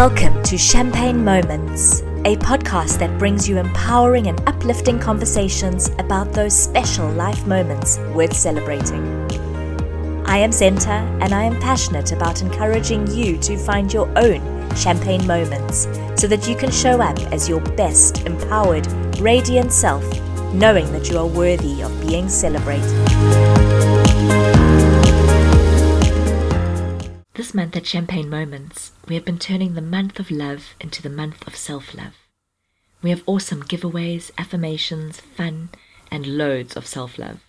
Welcome to Champagne Moments, a podcast that brings you empowering and uplifting conversations about those special life moments worth celebrating. I am Zenta, and I am passionate about encouraging you to find your own champagne moments so that you can show up as your best, empowered, radiant self, knowing that you are worthy of being celebrated. This month at Champagne Moments, we have been turning the month of love into the month of self love. We have awesome giveaways, affirmations, fun, and loads of self love.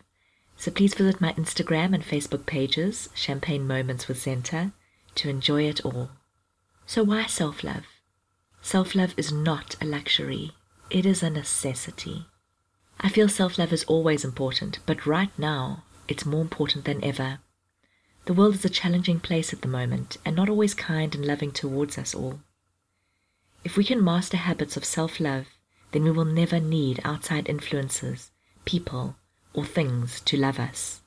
So please visit my Instagram and Facebook pages, Champagne Moments with Zenta, to enjoy it all. So, why self love? Self love is not a luxury, it is a necessity. I feel self love is always important, but right now, it's more important than ever. The world is a challenging place at the moment and not always kind and loving towards us all. If we can master habits of self love, then we will never need outside influences, people, or things to love us.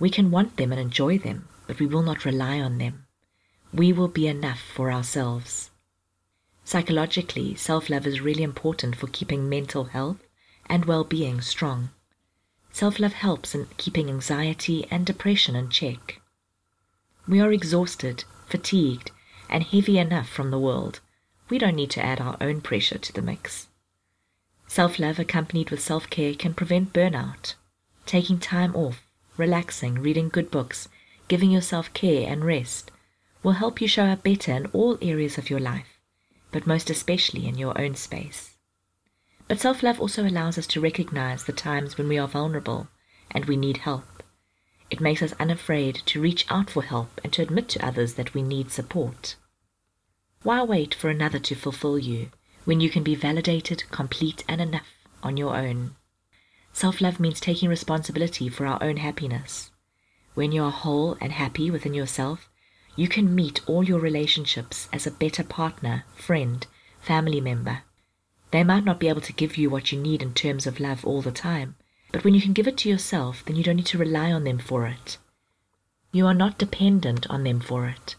We can want them and enjoy them, but we will not rely on them. We will be enough for ourselves. Psychologically, self love is really important for keeping mental health and well being strong. Self love helps in keeping anxiety and depression in check. We are exhausted, fatigued, and heavy enough from the world. We don't need to add our own pressure to the mix. Self love accompanied with self care can prevent burnout. Taking time off, relaxing, reading good books, giving yourself care and rest will help you show up better in all areas of your life, but most especially in your own space. But self love also allows us to recognize the times when we are vulnerable and we need help. It makes us unafraid to reach out for help and to admit to others that we need support. Why wait for another to fulfill you when you can be validated, complete, and enough on your own? Self love means taking responsibility for our own happiness. When you are whole and happy within yourself, you can meet all your relationships as a better partner, friend, family member. They might not be able to give you what you need in terms of love all the time, but when you can give it to yourself, then you don't need to rely on them for it. You are not dependent on them for it.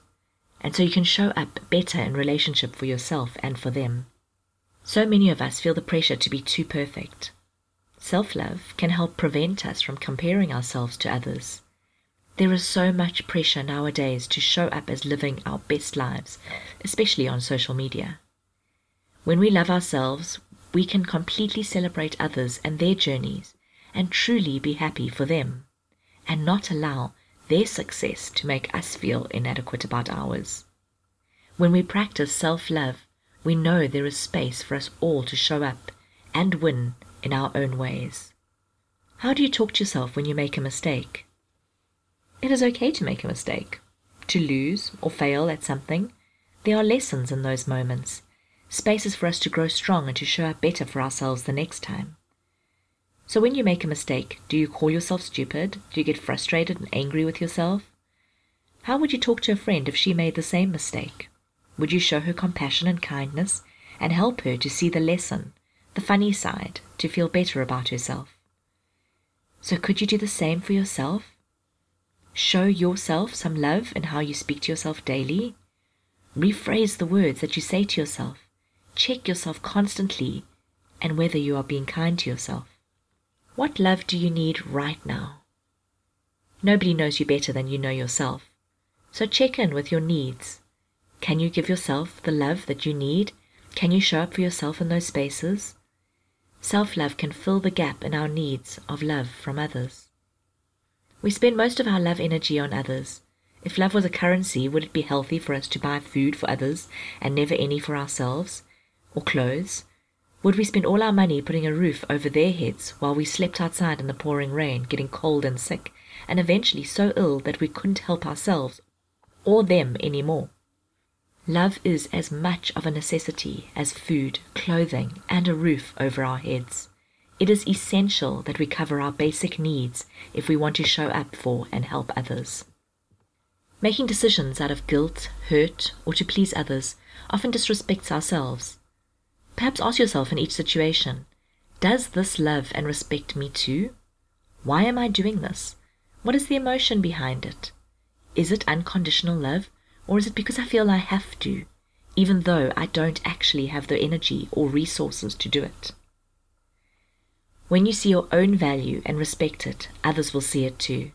And so you can show up better in relationship for yourself and for them. So many of us feel the pressure to be too perfect. Self love can help prevent us from comparing ourselves to others. There is so much pressure nowadays to show up as living our best lives, especially on social media. When we love ourselves, we can completely celebrate others and their journeys and truly be happy for them, and not allow their success to make us feel inadequate about ours. When we practice self love, we know there is space for us all to show up and win in our own ways. How do you talk to yourself when you make a mistake? It is okay to make a mistake, to lose or fail at something. There are lessons in those moments, spaces for us to grow strong and to show up better for ourselves the next time. So when you make a mistake, do you call yourself stupid? Do you get frustrated and angry with yourself? How would you talk to a friend if she made the same mistake? Would you show her compassion and kindness and help her to see the lesson, the funny side, to feel better about herself? So could you do the same for yourself? Show yourself some love in how you speak to yourself daily. Rephrase the words that you say to yourself. Check yourself constantly and whether you are being kind to yourself. What love do you need right now? Nobody knows you better than you know yourself. So check in with your needs. Can you give yourself the love that you need? Can you show up for yourself in those spaces? Self love can fill the gap in our needs of love from others. We spend most of our love energy on others. If love was a currency, would it be healthy for us to buy food for others and never any for ourselves? Or clothes? Would we spend all our money putting a roof over their heads while we slept outside in the pouring rain, getting cold and sick, and eventually so ill that we couldn't help ourselves or them any more? Love is as much of a necessity as food, clothing, and a roof over our heads. It is essential that we cover our basic needs if we want to show up for and help others. Making decisions out of guilt, hurt, or to please others often disrespects ourselves. Perhaps ask yourself in each situation Does this love and respect me too? Why am I doing this? What is the emotion behind it? Is it unconditional love, or is it because I feel I have to? even though I don't actually have the energy or resources to do it. When you see your own value and respect it, others will see it too.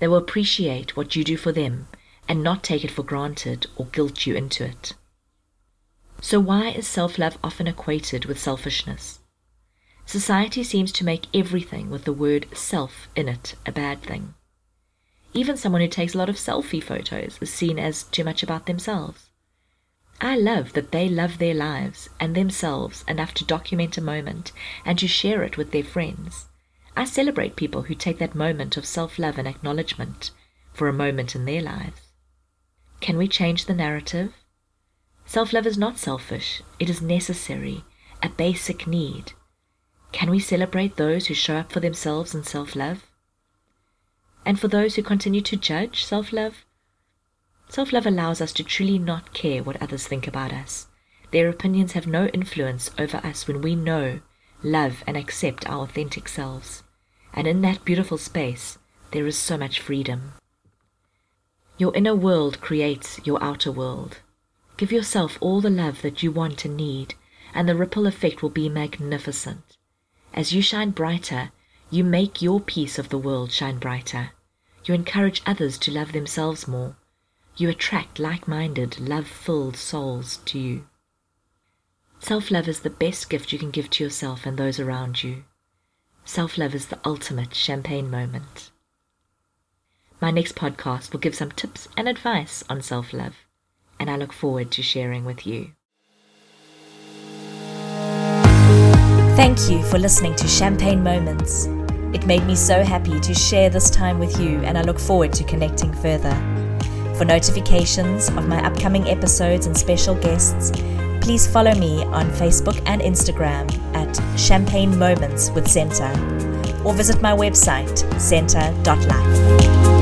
They will appreciate what you do for them and not take it for granted or guilt you into it. So, why is self love often equated with selfishness? Society seems to make everything with the word self in it a bad thing. Even someone who takes a lot of selfie photos is seen as too much about themselves. I love that they love their lives and themselves enough to document a moment and to share it with their friends. I celebrate people who take that moment of self love and acknowledgement for a moment in their lives. Can we change the narrative? Self love is not selfish, it is necessary, a basic need. Can we celebrate those who show up for themselves in self love? And for those who continue to judge self love, self love allows us to truly not care what others think about us. Their opinions have no influence over us when we know, love, and accept our authentic selves. And in that beautiful space, there is so much freedom. Your inner world creates your outer world. Give yourself all the love that you want and need, and the ripple effect will be magnificent. As you shine brighter, you make your piece of the world shine brighter. You encourage others to love themselves more. You attract like minded, love filled souls to you. Self love is the best gift you can give to yourself and those around you. Self love is the ultimate champagne moment. My next podcast will give some tips and advice on self love, and I look forward to sharing with you. Thank you for listening to Champagne Moments. It made me so happy to share this time with you, and I look forward to connecting further. For notifications of my upcoming episodes and special guests, please follow me on Facebook and Instagram at Champagne Moments with Zenta or visit my website, zenta.life.